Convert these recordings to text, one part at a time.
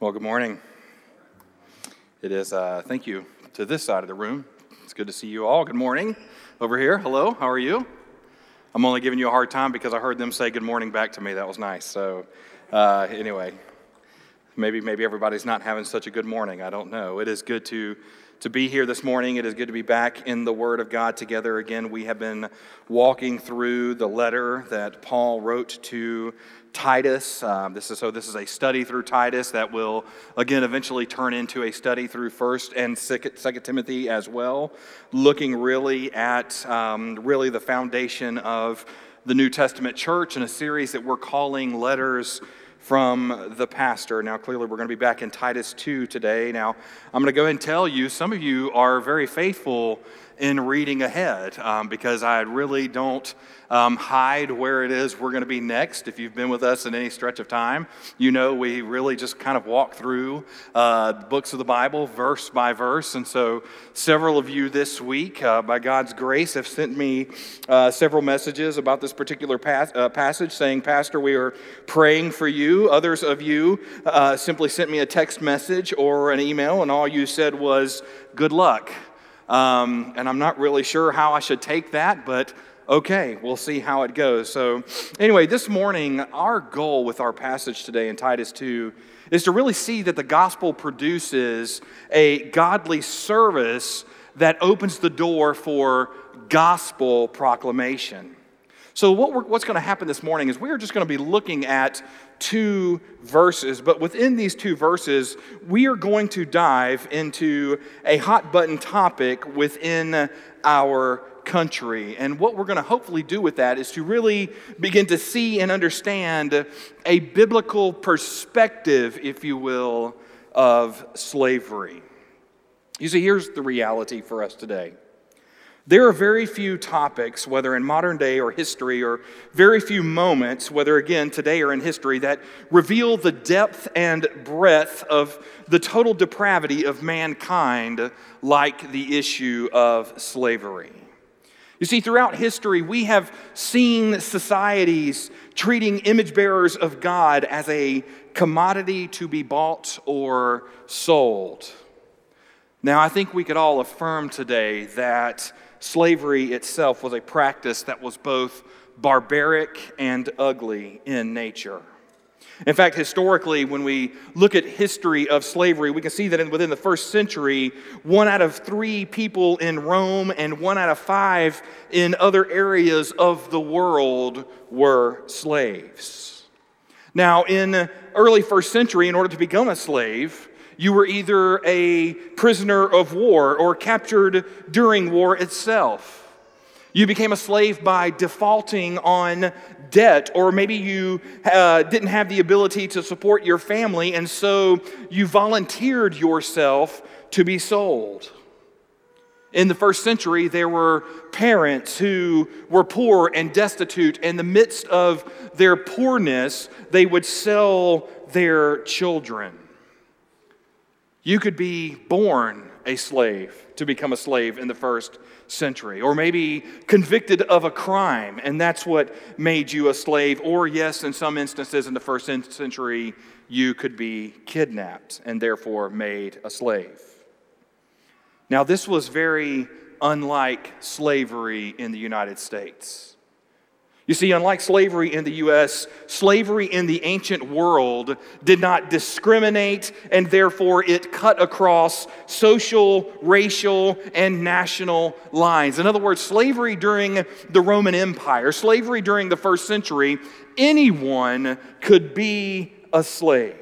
Well, good morning. It is, uh, thank you to this side of the room. It's good to see you all. Good morning over here. Hello, how are you? I'm only giving you a hard time because I heard them say good morning back to me. That was nice. So, uh, anyway, maybe, maybe everybody's not having such a good morning. I don't know. It is good to to be here this morning. It is good to be back in the Word of God together again. We have been walking through the letter that Paul wrote to Titus. Um, this is so. This is a study through Titus that will again eventually turn into a study through First and Second Timothy as well, looking really at um, really the foundation of the New Testament church in a series that we're calling letters from the pastor. Now, clearly, we're going to be back in Titus 2 today. Now, I'm going to go ahead and tell you some of you are very faithful in reading ahead um, because I really don't um, hide where it is we're going to be next. If you've been with us in any stretch of time, you know we really just kind of walk through uh, books of the Bible verse by verse. And so, several of you this week, uh, by God's grace, have sent me uh, several messages about this particular pas- uh, passage saying, Pastor, we are praying for you. Others of you uh, simply sent me a text message or an email, and all you said was, Good luck. Um, and I'm not really sure how I should take that, but okay, we'll see how it goes. So, anyway, this morning, our goal with our passage today in Titus 2 is to really see that the gospel produces a godly service that opens the door for gospel proclamation. So, what what's going to happen this morning is we're just going to be looking at two verses, but within these two verses, we are going to dive into a hot button topic within our country. And what we're going to hopefully do with that is to really begin to see and understand a biblical perspective, if you will, of slavery. You see, here's the reality for us today. There are very few topics, whether in modern day or history, or very few moments, whether again today or in history, that reveal the depth and breadth of the total depravity of mankind like the issue of slavery. You see, throughout history, we have seen societies treating image bearers of God as a commodity to be bought or sold. Now, I think we could all affirm today that slavery itself was a practice that was both barbaric and ugly in nature. In fact, historically, when we look at history of slavery, we can see that within the first century, one out of three people in Rome and one out of five in other areas of the world were slaves. Now, in early first century, in order to become a slave, you were either a prisoner of war or captured during war itself. You became a slave by defaulting on debt, or maybe you uh, didn't have the ability to support your family, and so you volunteered yourself to be sold. In the first century, there were parents who were poor and destitute. And in the midst of their poorness, they would sell their children. You could be born a slave to become a slave in the first century, or maybe convicted of a crime, and that's what made you a slave. Or, yes, in some instances in the first century, you could be kidnapped and therefore made a slave. Now, this was very unlike slavery in the United States. You see, unlike slavery in the U.S., slavery in the ancient world did not discriminate, and therefore it cut across social, racial, and national lines. In other words, slavery during the Roman Empire, slavery during the first century, anyone could be a slave.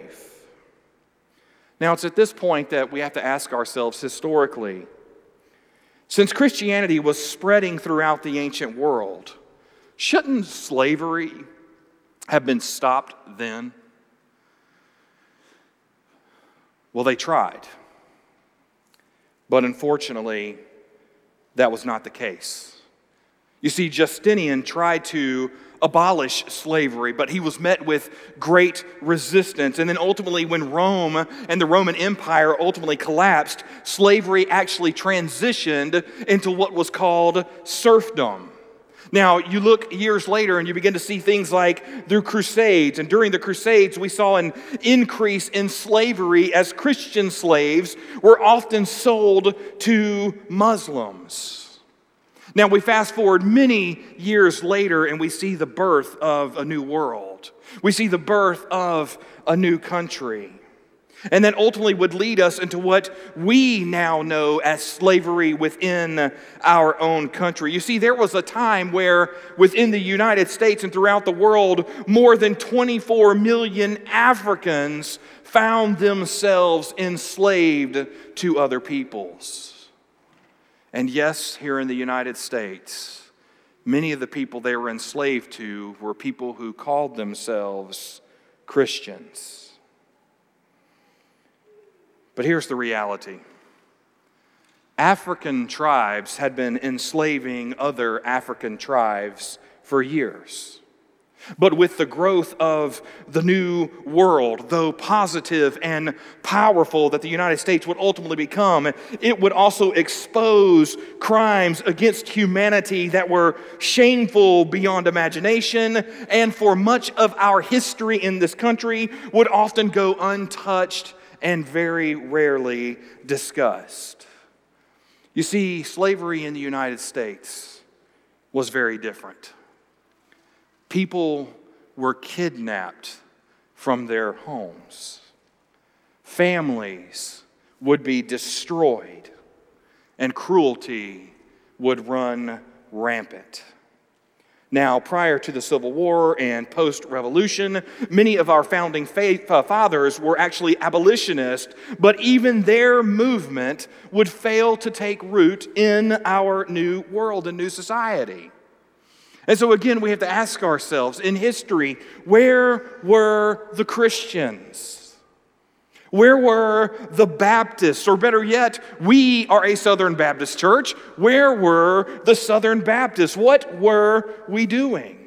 Now, it's at this point that we have to ask ourselves historically since Christianity was spreading throughout the ancient world, Shouldn't slavery have been stopped then? Well, they tried. But unfortunately, that was not the case. You see, Justinian tried to abolish slavery, but he was met with great resistance. And then ultimately, when Rome and the Roman Empire ultimately collapsed, slavery actually transitioned into what was called serfdom. Now, you look years later and you begin to see things like the Crusades. And during the Crusades, we saw an increase in slavery as Christian slaves were often sold to Muslims. Now, we fast forward many years later and we see the birth of a new world. We see the birth of a new country. And that ultimately would lead us into what we now know as slavery within our own country. You see, there was a time where within the United States and throughout the world, more than 24 million Africans found themselves enslaved to other peoples. And yes, here in the United States, many of the people they were enslaved to were people who called themselves Christians. But here's the reality African tribes had been enslaving other African tribes for years. But with the growth of the new world, though positive and powerful that the United States would ultimately become, it would also expose crimes against humanity that were shameful beyond imagination, and for much of our history in this country would often go untouched and very rarely discussed. You see, slavery in the United States was very different. People were kidnapped from their homes, families would be destroyed, and cruelty would run rampant. Now, prior to the Civil War and post revolution, many of our founding uh, fathers were actually abolitionists, but even their movement would fail to take root in our new world and new society. And so, again, we have to ask ourselves in history where were the Christians? Where were the Baptists? Or better yet, we are a Southern Baptist church. Where were the Southern Baptists? What were we doing?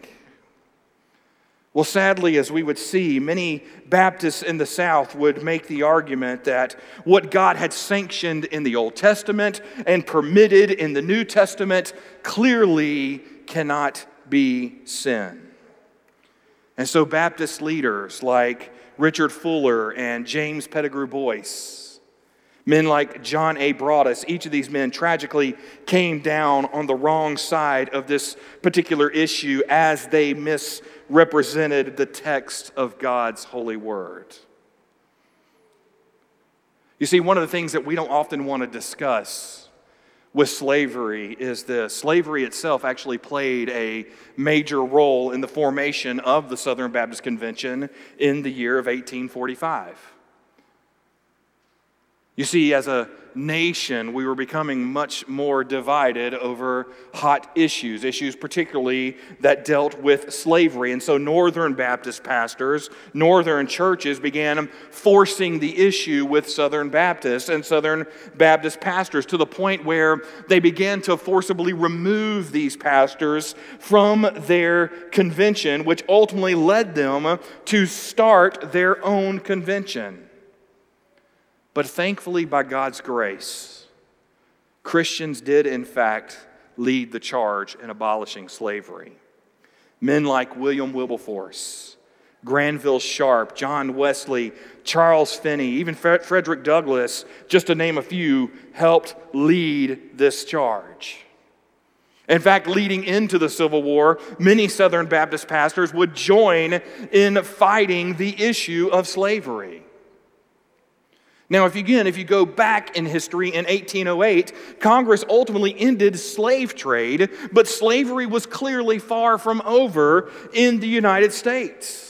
Well, sadly, as we would see, many Baptists in the South would make the argument that what God had sanctioned in the Old Testament and permitted in the New Testament clearly cannot be sin. And so, Baptist leaders like Richard Fuller and James Pettigrew Boyce. Men like John A. Broadus, each of these men tragically came down on the wrong side of this particular issue as they misrepresented the text of God's holy word. You see, one of the things that we don't often want to discuss with slavery is this slavery itself actually played a major role in the formation of the Southern Baptist Convention in the year of 1845. You see, as a nation, we were becoming much more divided over hot issues, issues particularly that dealt with slavery. And so, Northern Baptist pastors, Northern churches began forcing the issue with Southern Baptists and Southern Baptist pastors to the point where they began to forcibly remove these pastors from their convention, which ultimately led them to start their own convention. But thankfully, by God's grace, Christians did, in fact, lead the charge in abolishing slavery. Men like William Wilberforce, Granville Sharp, John Wesley, Charles Finney, even Frederick Douglass, just to name a few, helped lead this charge. In fact, leading into the Civil War, many Southern Baptist pastors would join in fighting the issue of slavery. Now, if you, again, if you go back in history in 1808, Congress ultimately ended slave trade, but slavery was clearly far from over in the United States.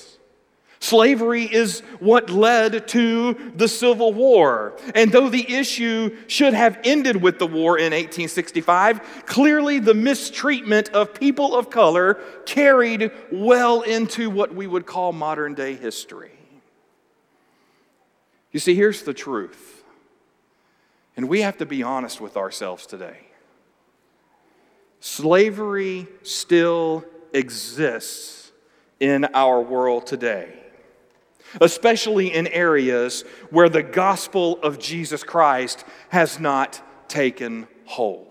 Slavery is what led to the Civil War. And though the issue should have ended with the war in 1865, clearly the mistreatment of people of color carried well into what we would call modern day history. You see, here's the truth. And we have to be honest with ourselves today. Slavery still exists in our world today, especially in areas where the gospel of Jesus Christ has not taken hold.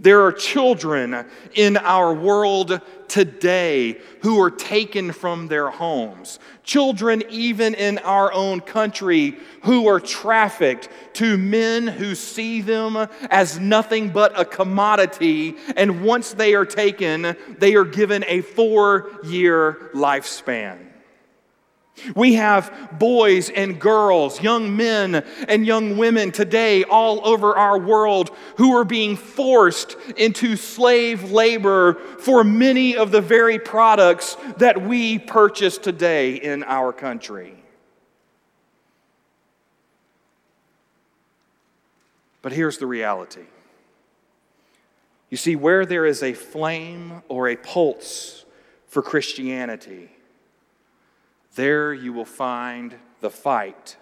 There are children in our world today who are taken from their homes. Children, even in our own country, who are trafficked to men who see them as nothing but a commodity. And once they are taken, they are given a four year lifespan. We have boys and girls, young men and young women today all over our world who are being forced into slave labor for many of the very products that we purchase today in our country. But here's the reality. You see, where there is a flame or a pulse for Christianity, there you will find the fight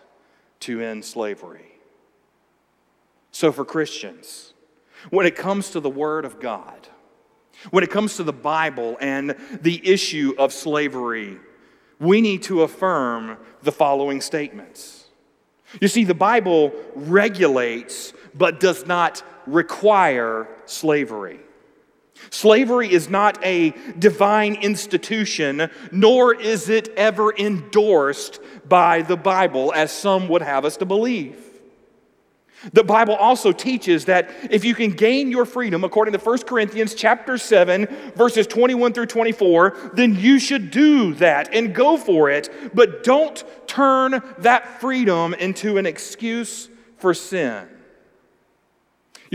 to end slavery. So, for Christians, when it comes to the Word of God, when it comes to the Bible and the issue of slavery, we need to affirm the following statements. You see, the Bible regulates but does not require slavery. Slavery is not a divine institution, nor is it ever endorsed by the Bible, as some would have us to believe. The Bible also teaches that if you can gain your freedom, according to 1 Corinthians chapter 7, verses 21 through 24, then you should do that and go for it, but don't turn that freedom into an excuse for sin.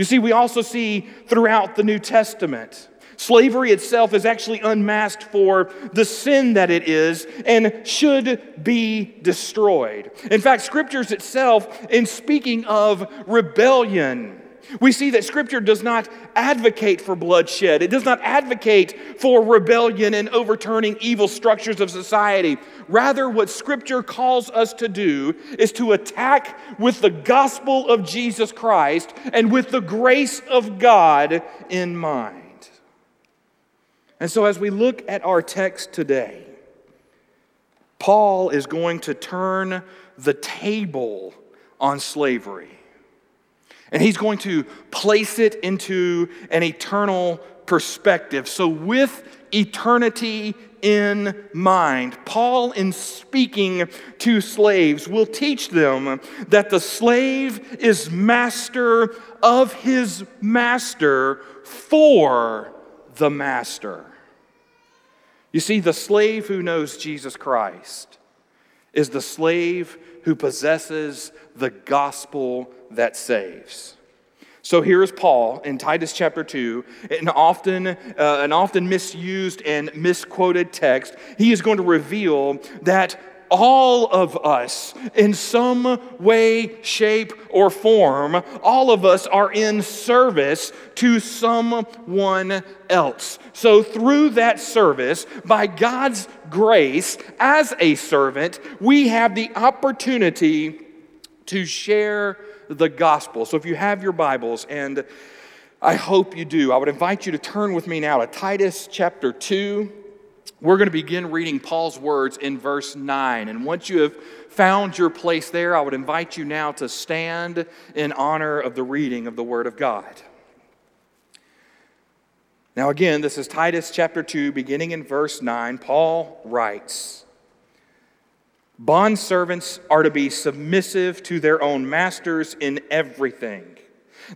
You see, we also see throughout the New Testament, slavery itself is actually unmasked for the sin that it is and should be destroyed. In fact, scriptures itself, in speaking of rebellion, we see that Scripture does not advocate for bloodshed. It does not advocate for rebellion and overturning evil structures of society. Rather, what Scripture calls us to do is to attack with the gospel of Jesus Christ and with the grace of God in mind. And so, as we look at our text today, Paul is going to turn the table on slavery. And he's going to place it into an eternal perspective. So, with eternity in mind, Paul, in speaking to slaves, will teach them that the slave is master of his master for the master. You see, the slave who knows Jesus Christ is the slave who possesses the gospel that saves. So here is Paul in Titus chapter 2, an often, uh, an often misused and misquoted text. He is going to reveal that all of us, in some way, shape, or form, all of us are in service to someone else. So, through that service, by God's grace, as a servant, we have the opportunity to share the gospel. So, if you have your Bibles, and I hope you do, I would invite you to turn with me now to Titus chapter 2. We're going to begin reading Paul's words in verse 9. And once you have found your place there, I would invite you now to stand in honor of the reading of the Word of God. Now, again, this is Titus chapter 2, beginning in verse 9. Paul writes Bondservants are to be submissive to their own masters in everything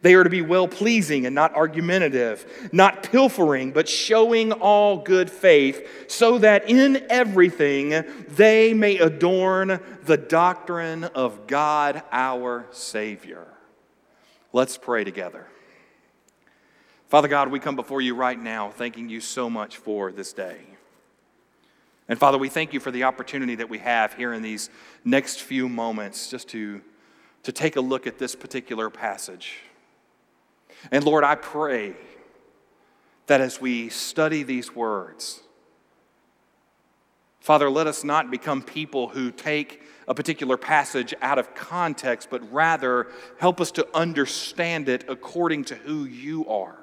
they are to be well pleasing and not argumentative, not pilfering, but showing all good faith, so that in everything they may adorn the doctrine of God our Savior. Let's pray together. Father God, we come before you right now, thanking you so much for this day. And Father, we thank you for the opportunity that we have here in these next few moments just to, to take a look at this particular passage. And Lord, I pray that as we study these words, Father, let us not become people who take a particular passage out of context, but rather help us to understand it according to who you are.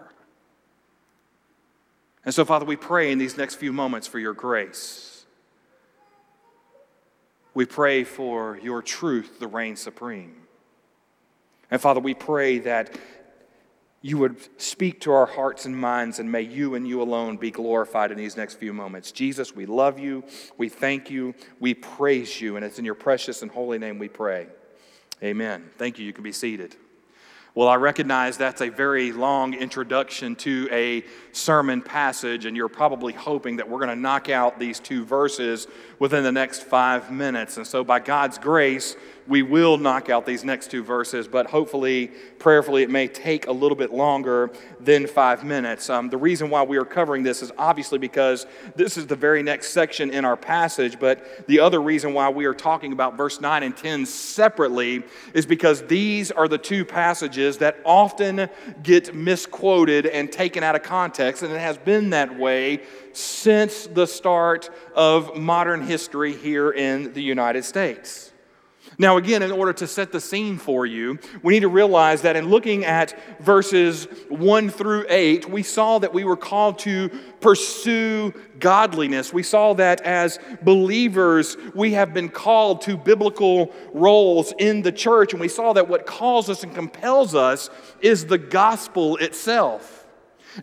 And so, Father, we pray in these next few moments for your grace. We pray for your truth, the reign supreme. And Father, we pray that you would speak to our hearts and minds, and may you and you alone be glorified in these next few moments. Jesus, we love you, we thank you, we praise you, and it's in your precious and holy name we pray. Amen. Thank you. You can be seated. Well, I recognize that's a very long introduction to a sermon passage, and you're probably hoping that we're going to knock out these two verses within the next five minutes. And so, by God's grace, we will knock out these next two verses, but hopefully, prayerfully, it may take a little bit longer than five minutes. Um, the reason why we are covering this is obviously because this is the very next section in our passage, but the other reason why we are talking about verse 9 and 10 separately is because these are the two passages that often get misquoted and taken out of context, and it has been that way since the start of modern history here in the United States. Now, again, in order to set the scene for you, we need to realize that in looking at verses 1 through 8, we saw that we were called to pursue godliness. We saw that as believers, we have been called to biblical roles in the church, and we saw that what calls us and compels us is the gospel itself.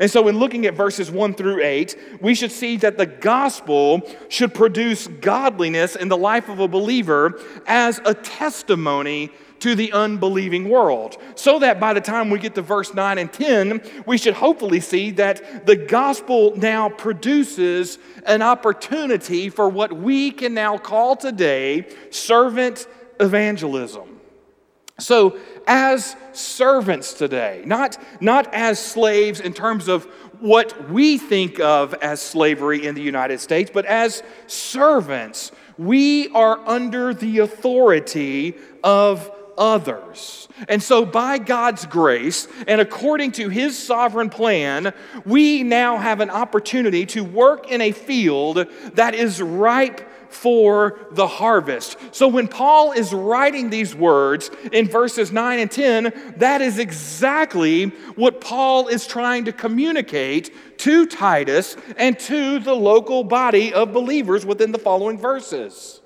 And so, in looking at verses 1 through 8, we should see that the gospel should produce godliness in the life of a believer as a testimony to the unbelieving world. So that by the time we get to verse 9 and 10, we should hopefully see that the gospel now produces an opportunity for what we can now call today servant evangelism. So, as servants today, not, not as slaves in terms of what we think of as slavery in the United States, but as servants, we are under the authority of others. And so, by God's grace and according to His sovereign plan, we now have an opportunity to work in a field that is ripe for the harvest. So when Paul is writing these words in verses 9 and 10, that is exactly what Paul is trying to communicate to Titus and to the local body of believers within the following verses.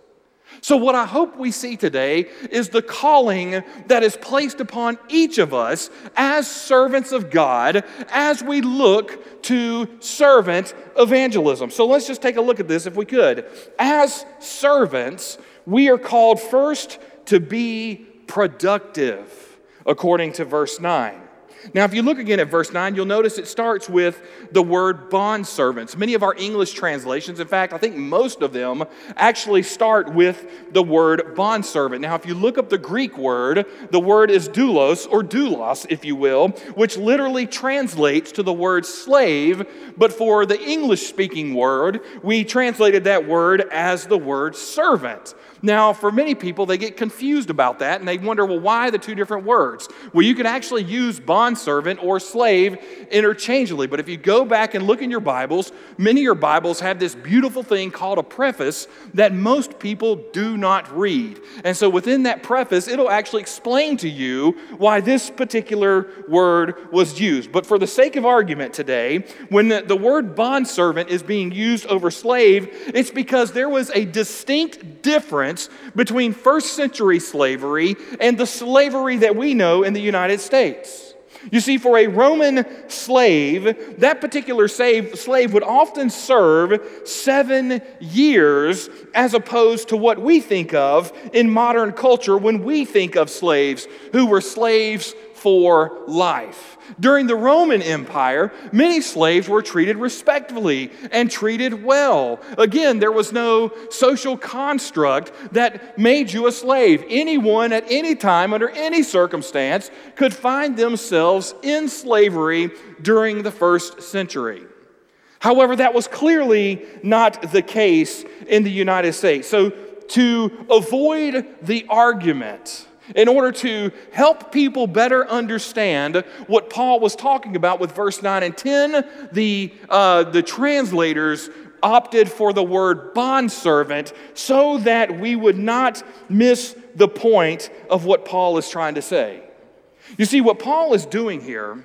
So, what I hope we see today is the calling that is placed upon each of us as servants of God as we look to servant evangelism. So, let's just take a look at this if we could. As servants, we are called first to be productive, according to verse 9. Now, if you look again at verse 9, you'll notice it starts with the word bondservants. Many of our English translations, in fact, I think most of them, actually start with the word bondservant. Now, if you look up the Greek word, the word is doulos, or doulos, if you will, which literally translates to the word slave, but for the English speaking word, we translated that word as the word servant. Now, for many people, they get confused about that and they wonder, well, why the two different words? Well, you can actually use bondservant or slave interchangeably, but if you go back and look in your Bibles, many of your Bibles have this beautiful thing called a preface that most people do not read. And so within that preface, it'll actually explain to you why this particular word was used. But for the sake of argument today, when the, the word bondservant is being used over slave, it's because there was a distinct difference difference between first century slavery and the slavery that we know in the United States. You see, for a Roman slave, that particular slave, slave would often serve seven years as opposed to what we think of in modern culture when we think of slaves who were slaves for life. During the Roman Empire, many slaves were treated respectfully and treated well. Again, there was no social construct that made you a slave. Anyone at any time, under any circumstance, could find themselves in slavery during the first century. However, that was clearly not the case in the United States. So, to avoid the argument, in order to help people better understand what Paul was talking about with verse 9 and 10, the, uh, the translators opted for the word bondservant so that we would not miss the point of what Paul is trying to say. You see, what Paul is doing here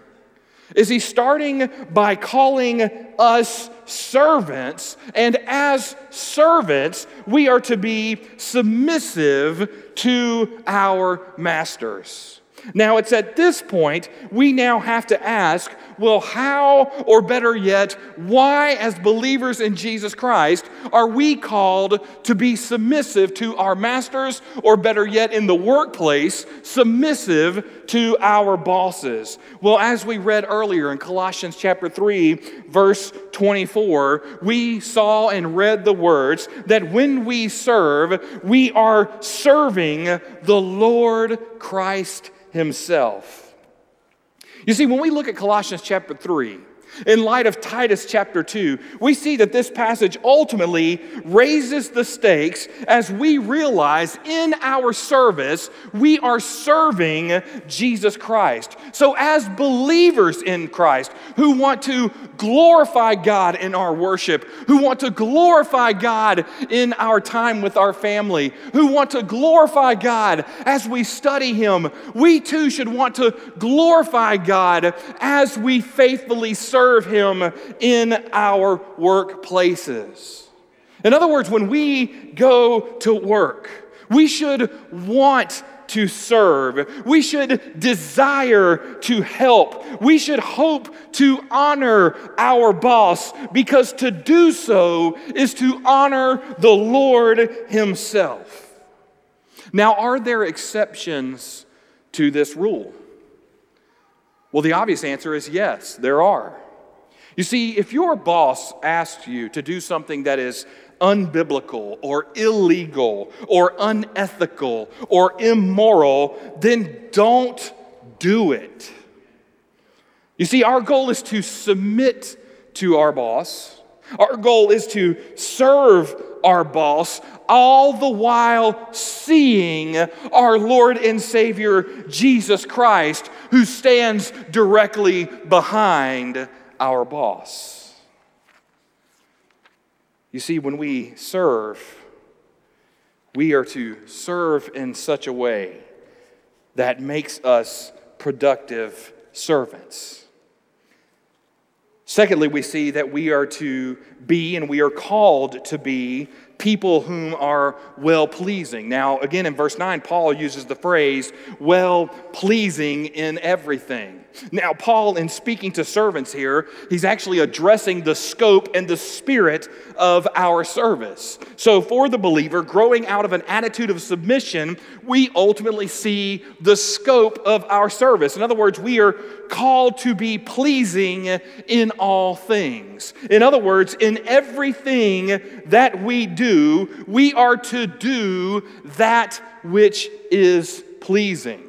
is he starting by calling us servants, and as servants, we are to be submissive to our masters. Now, it's at this point we now have to ask well, how, or better yet, why, as believers in Jesus Christ, are we called to be submissive to our masters, or better yet, in the workplace, submissive to our bosses? Well, as we read earlier in Colossians chapter 3, verse 24, we saw and read the words that when we serve, we are serving the Lord Christ himself. You see, when we look at Colossians chapter 3, in light of Titus chapter 2, we see that this passage ultimately raises the stakes as we realize in our service we are serving Jesus Christ. So, as believers in Christ who want to glorify God in our worship, who want to glorify God in our time with our family, who want to glorify God as we study Him, we too should want to glorify God as we faithfully serve Him in our workplaces. In other words, when we go to work, we should want to serve. We should desire to help. We should hope to honor our boss because to do so is to honor the Lord Himself. Now, are there exceptions to this rule? Well, the obvious answer is yes, there are. You see, if your boss asks you to do something that is unbiblical or illegal or unethical or immoral, then don't do it. You see, our goal is to submit to our boss. Our goal is to serve our boss, all the while seeing our Lord and Savior Jesus Christ, who stands directly behind our boss. You see, when we serve, we are to serve in such a way that makes us productive servants. Secondly, we see that we are to be and we are called to be people whom are well pleasing. Now, again, in verse 9, Paul uses the phrase well pleasing in everything. Now, Paul, in speaking to servants here, he's actually addressing the scope and the spirit of our service. So, for the believer, growing out of an attitude of submission, we ultimately see the scope of our service. In other words, we are called to be pleasing in all things. In other words, in everything that we do, we are to do that which is pleasing.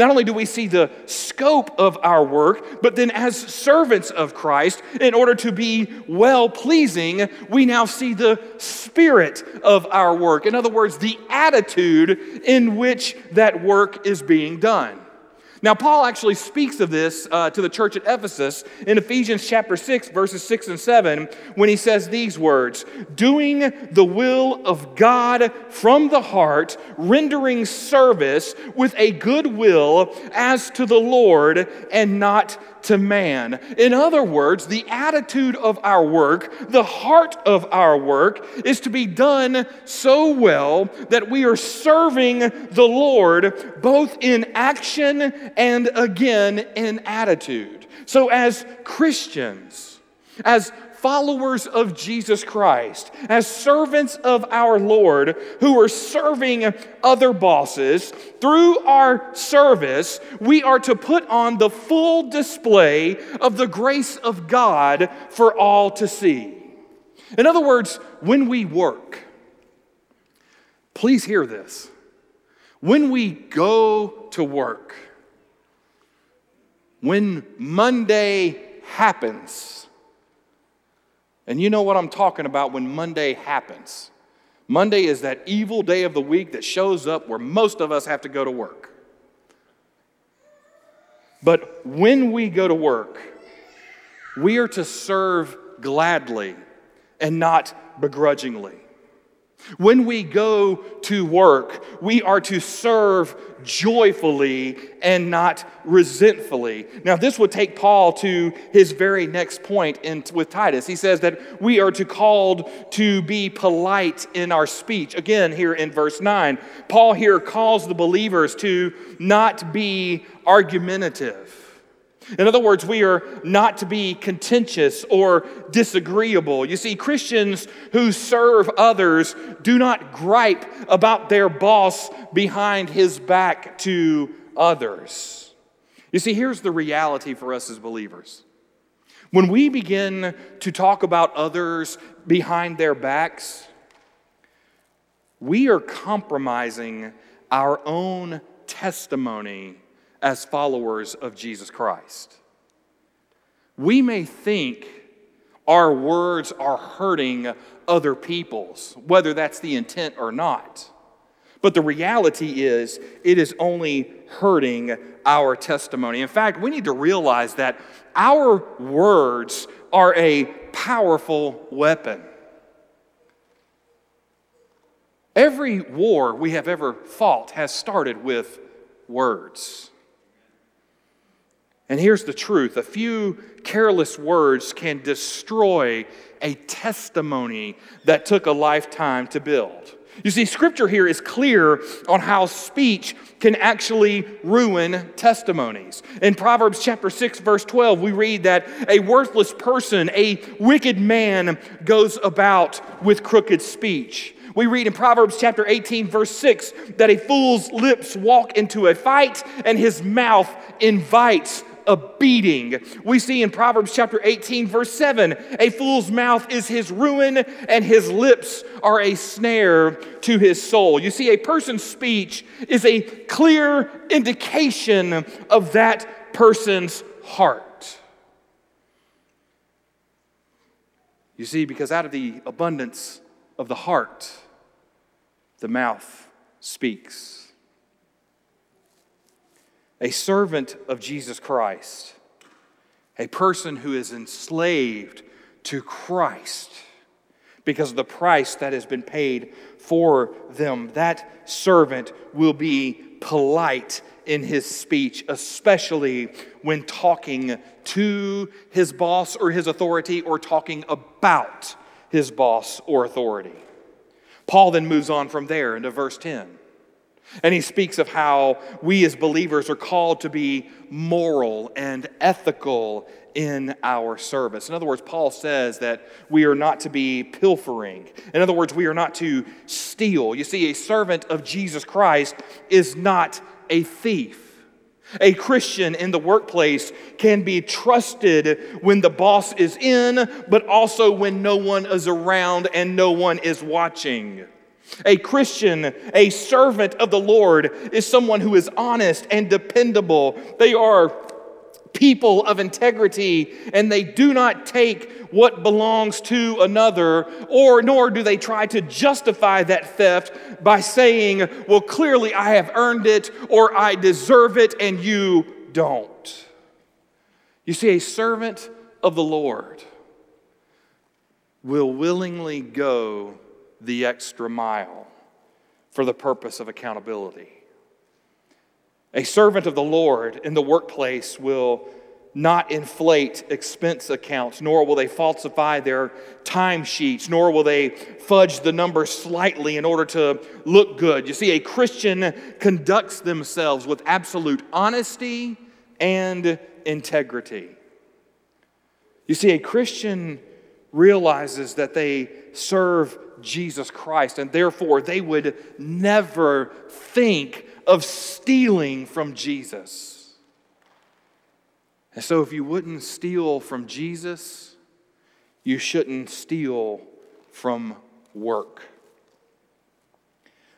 Not only do we see the scope of our work, but then as servants of Christ, in order to be well pleasing, we now see the spirit of our work. In other words, the attitude in which that work is being done. Now, Paul actually speaks of this uh, to the church at Ephesus in Ephesians chapter 6, verses 6 and 7, when he says these words Doing the will of God from the heart, rendering service with a good will as to the Lord and not to man. In other words, the attitude of our work, the heart of our work, is to be done so well that we are serving the Lord both in action and again in attitude. So, as Christians, as followers of Jesus Christ, as servants of our Lord who are serving other bosses, through our service, we are to put on the full display of the grace of God for all to see. In other words, when we work, please hear this. When we go to work, when Monday happens, and you know what I'm talking about when Monday happens. Monday is that evil day of the week that shows up where most of us have to go to work. But when we go to work, we are to serve gladly and not begrudgingly. When we go to work, we are to serve joyfully and not resentfully. Now, this would take Paul to his very next point in, with Titus. He says that we are to called to be polite in our speech. Again, here in verse 9, Paul here calls the believers to not be argumentative. In other words, we are not to be contentious or disagreeable. You see, Christians who serve others do not gripe about their boss behind his back to others. You see, here's the reality for us as believers. When we begin to talk about others behind their backs, we are compromising our own testimony as followers of Jesus Christ. We may think our words are hurting other people's, whether that's the intent or not. But the reality is, it is only hurting our testimony. In fact, we need to realize that our words are a powerful weapon. Every war we have ever fought has started with words. And here's the truth a few careless words can destroy a testimony that took a lifetime to build. You see, scripture here is clear on how speech can actually ruin testimonies. In Proverbs chapter 6, verse 12, we read that a worthless person, a wicked man, goes about with crooked speech. We read in Proverbs chapter 18, verse 6, that a fool's lips walk into a fight and his mouth invites a beating. We see in Proverbs chapter 18, verse 7 a fool's mouth is his ruin, and his lips are a snare to his soul. You see, a person's speech is a clear indication of that person's heart. You see, because out of the abundance of the heart, the mouth speaks a servant of Jesus Christ, a person who is enslaved to Christ because of the price that has been paid for them. That servant will be polite in his speech, especially when talking to his boss or his authority or talking about his boss or authority. Paul then moves on from there into verse 10. And he speaks of how we as believers are called to be moral and ethical in our service. In other words, Paul says that we are not to be pilfering. In other words, we are not to steal. You see, a servant of Jesus Christ is not a thief. A Christian in the workplace can be trusted when the boss is in, but also when no one is around and no one is watching. A Christian, a servant of the Lord, is someone who is honest and dependable. They are people of integrity and they do not take what belongs to another or nor do they try to justify that theft by saying well clearly i have earned it or i deserve it and you don't you see a servant of the lord will willingly go the extra mile for the purpose of accountability. A servant of the Lord in the workplace will not inflate expense accounts, nor will they falsify their timesheets, nor will they fudge the numbers slightly in order to look good. You see, a Christian conducts themselves with absolute honesty and integrity. You see, a Christian realizes that they serve Jesus Christ, and therefore they would never think of stealing from Jesus. And so, if you wouldn't steal from Jesus, you shouldn't steal from work.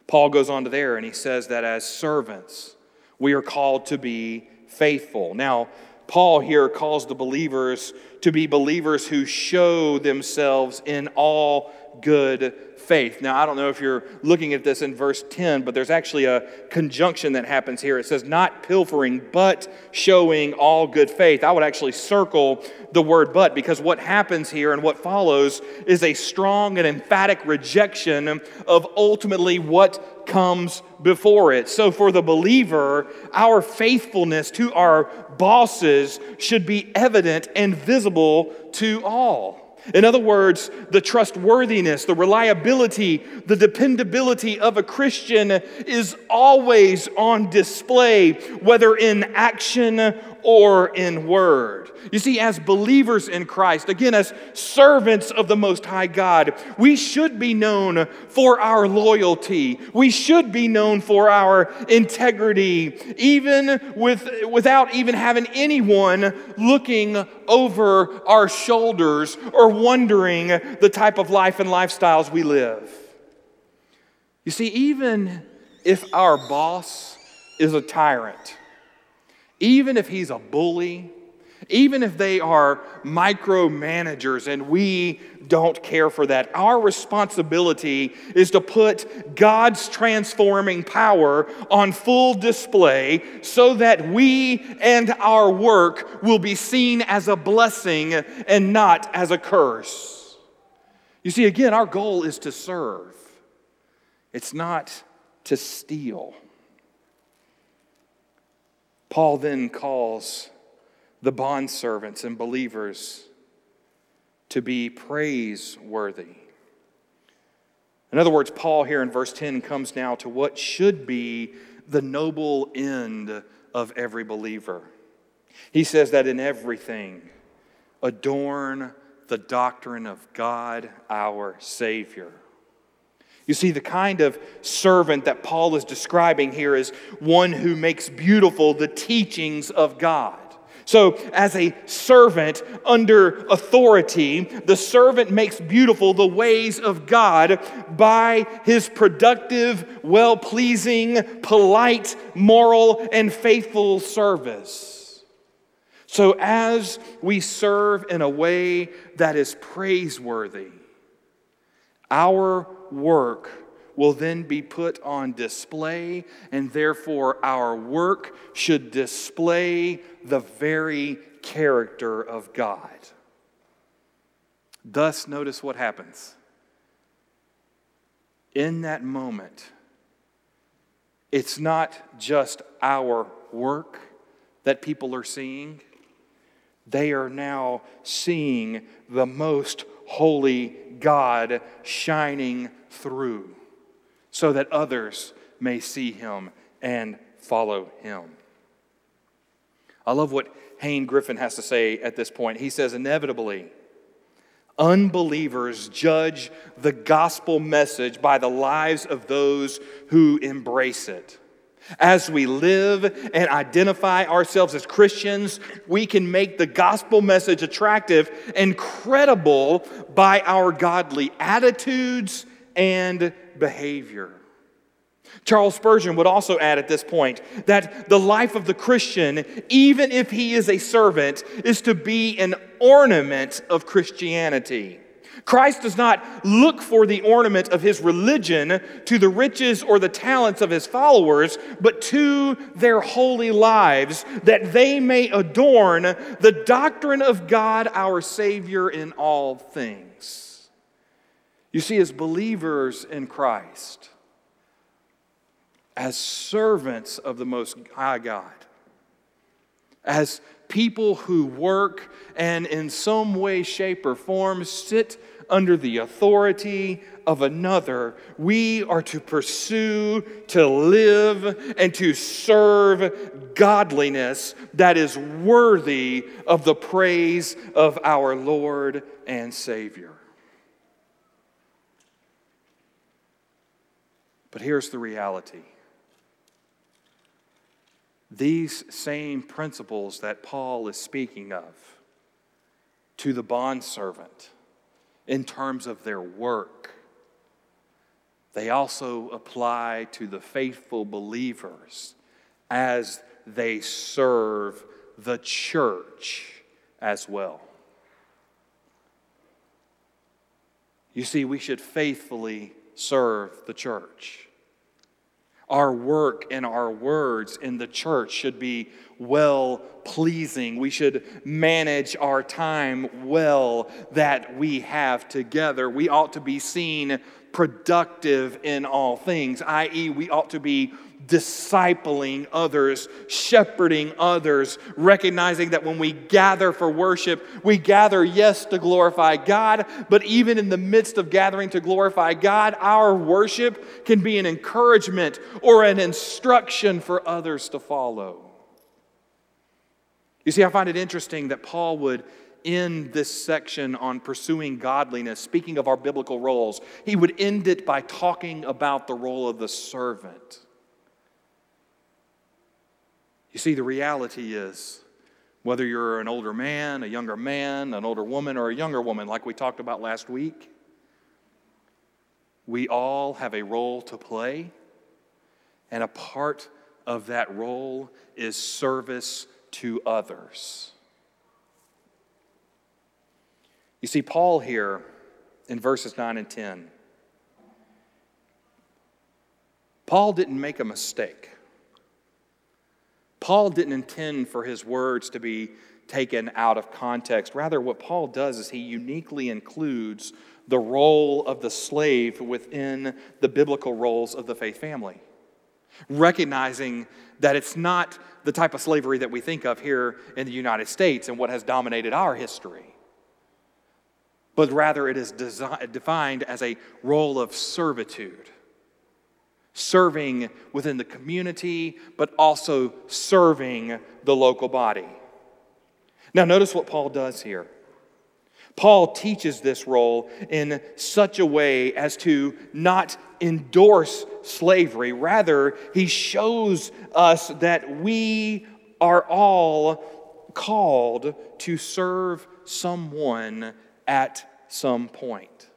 Paul goes on to there and he says that as servants, we are called to be faithful. Now, Paul here calls the believers to be believers who show themselves in all good faith. Now, I don't know if you're looking at this in verse 10, but there's actually a conjunction that happens here. It says, not pilfering, but showing all good faith. I would actually circle the word but because what happens here and what follows is a strong and emphatic rejection of ultimately what comes before it. So, for the believer, our faithfulness to our bosses should be evident and visible to all. In other words, the trustworthiness, the reliability, the dependability of a Christian is always on display, whether in action or in word. You see, as believers in Christ, again, as servants of the Most High God, we should be known for our loyalty. We should be known for our integrity, even with, without even having anyone looking over our shoulders or wondering the type of life and lifestyles we live. You see, even if our boss is a tyrant, even if he's a bully, even if they are micromanagers and we don't care for that, our responsibility is to put God's transforming power on full display so that we and our work will be seen as a blessing and not as a curse. You see, again, our goal is to serve, it's not to steal. Paul then calls the bondservants and believers to be praiseworthy. In other words, Paul here in verse 10 comes now to what should be the noble end of every believer. He says that in everything, adorn the doctrine of God our Savior. You see, the kind of servant that Paul is describing here is one who makes beautiful the teachings of God. So, as a servant under authority, the servant makes beautiful the ways of God by his productive, well pleasing, polite, moral, and faithful service. So, as we serve in a way that is praiseworthy, our work will then be put on display, and therefore our work should display the very character of God. Thus, notice what happens. In that moment, it's not just our work that people are seeing, they are now seeing the most holy God shining through so that others may see him and follow him. I love what Hayne Griffin has to say at this point. He says, inevitably, unbelievers judge the gospel message by the lives of those who embrace it. As we live and identify ourselves as Christians, we can make the gospel message attractive and credible by our godly attitudes and behavior. Charles Spurgeon would also add at this point that the life of the Christian, even if he is a servant, is to be an ornament of Christianity. Christ does not look for the ornament of his religion to the riches or the talents of his followers, but to their holy lives, that they may adorn the doctrine of God our Savior in all things. You see, as believers in Christ, as servants of the Most High God, as people who work and in some way, shape, or form sit under the authority of another, we are to pursue, to live, and to serve godliness that is worthy of the praise of our Lord and Savior. But here's the reality these same principles that Paul is speaking of to the bondservant in terms of their work, they also apply to the faithful believers as they serve the church as well. You see, we should faithfully serve the church. Our work and our words in the church should be well pleasing. We should manage our time well that we have together. We ought to be seen productive in all things, i.e., we ought to be discipling others, shepherding others, recognizing that when we gather for worship, we gather, yes, to glorify God, but even in the midst of gathering to glorify God, our worship can be an encouragement or an instruction for others to follow. You see, I find it interesting that Paul would end this section on pursuing godliness, speaking of our biblical roles, he would end it by talking about the role of the servant. You see, the reality is whether you're an older man, a younger man, an older woman, or a younger woman, like we talked about last week, we all have a role to play, and a part of that role is service to others. You see, Paul here in verses 9 and 10, Paul didn't make a mistake. Paul didn't intend for his words to be taken out of context. Rather, what Paul does is he uniquely includes the role of the slave within the biblical roles of the faith family, recognizing that it's not the type of slavery that we think of here in the United States and what has dominated our history, but rather it is desi- defined as a role of servitude serving within the community, but also serving the local body. Now, notice what Paul does here. Paul teaches this role in such a way as to not endorse slavery. Rather, he shows us that we are all called to serve someone at some point.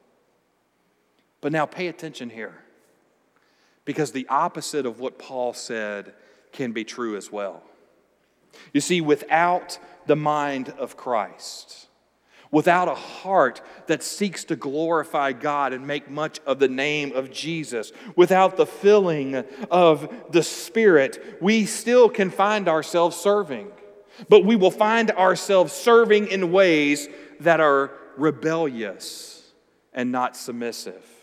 But now pay attention here because the opposite of what Paul said can be true as well. You see, without the mind of Christ, without a heart that seeks to glorify God and make much of the name of Jesus, without the filling of the Spirit, we still can find ourselves serving. But we will find ourselves serving in ways that are rebellious and not submissive.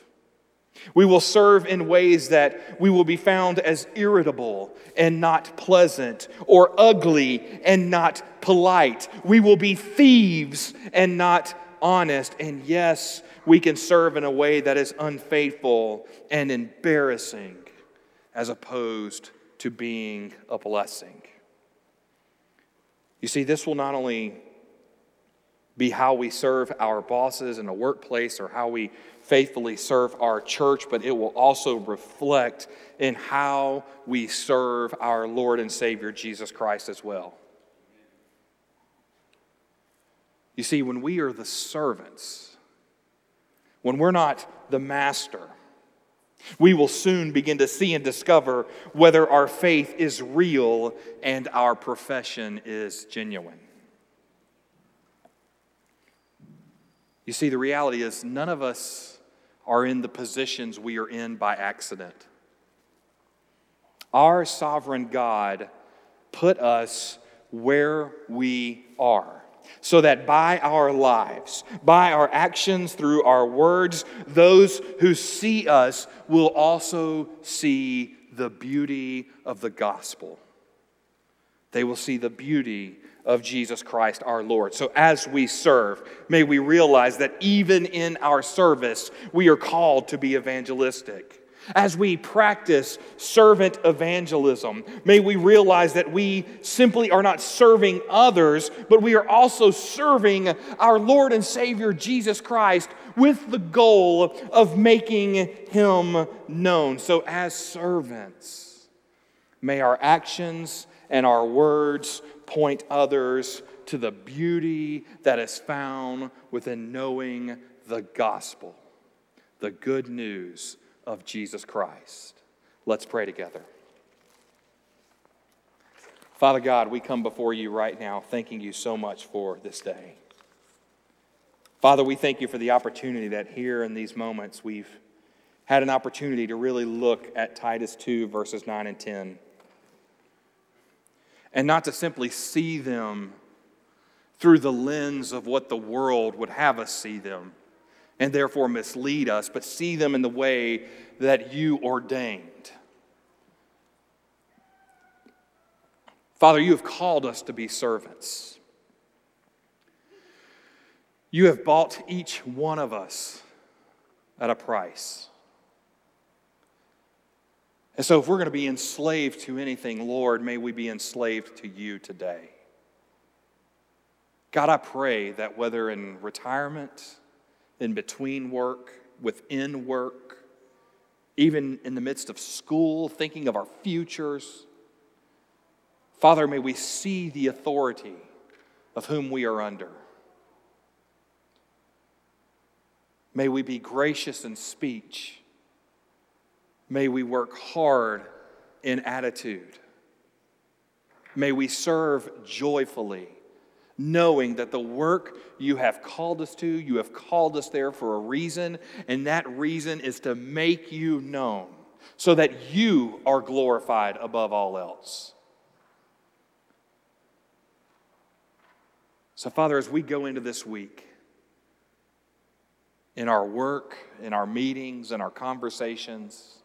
We will serve in ways that we will be found as irritable and not pleasant, or ugly and not polite. We will be thieves and not honest. And yes, we can serve in a way that is unfaithful and embarrassing as opposed to being a blessing. You see, this will not only be how we serve our bosses in a workplace or how we faithfully serve our church, but it will also reflect in how we serve our Lord and Savior Jesus Christ as well. You see, when we are the servants, when we're not the master, we will soon begin to see and discover whether our faith is real and our profession is genuine. You see, the reality is none of us are in the positions we are in by accident. Our sovereign God put us where we are so that by our lives, by our actions, through our words, those who see us will also see the beauty of the gospel. They will see the beauty of Jesus Christ our Lord. So as we serve, may we realize that even in our service, we are called to be evangelistic. As we practice servant evangelism, may we realize that we simply are not serving others, but we are also serving our Lord and Savior Jesus Christ with the goal of making him known. So, as servants, may our actions and our words point others to the beauty that is found within knowing the gospel, the good news of Jesus Christ. Let's pray together. Father God, we come before you right now thanking you so much for this day. Father, we thank you for the opportunity that here in these moments we've had an opportunity to really look at Titus 2, verses 9 and 10. And not to simply see them through the lens of what the world would have us see them and therefore mislead us, but see them in the way that you ordained. Father, you have called us to be servants. You have bought each one of us at a price. And so, if we're going to be enslaved to anything, Lord, may we be enslaved to you today. God, I pray that whether in retirement, in between work, within work, even in the midst of school, thinking of our futures, Father, may we see the authority of whom we are under. May we be gracious in speech. May we work hard in attitude. May we serve joyfully, knowing that the work you have called us to, you have called us there for a reason, and that reason is to make you known so that you are glorified above all else. So, Father, as we go into this week, in our work, in our meetings, in our conversations.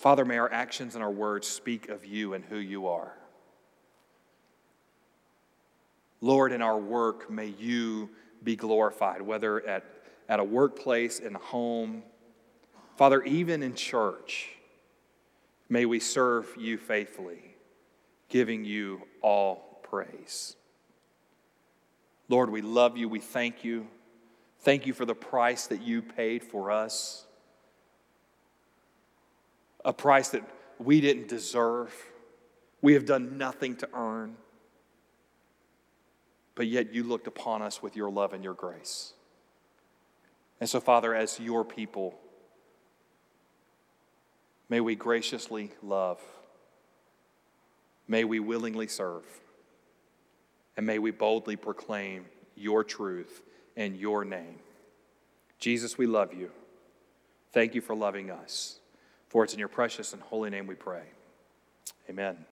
Father, may our actions and our words speak of you and who you are. Lord, in our work, may you be glorified, whether at, at a workplace, in a home. Father, even in church, may we serve you faithfully, giving you all praise. Lord, we love you. We thank you. Thank you for the price that you paid for us. A price that we didn't deserve. We have done nothing to earn. But yet you looked upon us with your love and your grace. And so, Father, as your people, may we graciously love. May we willingly serve and may we boldly proclaim your truth and your name. Jesus, we love you. Thank you for loving us. For it's in your precious and holy name we pray. Amen.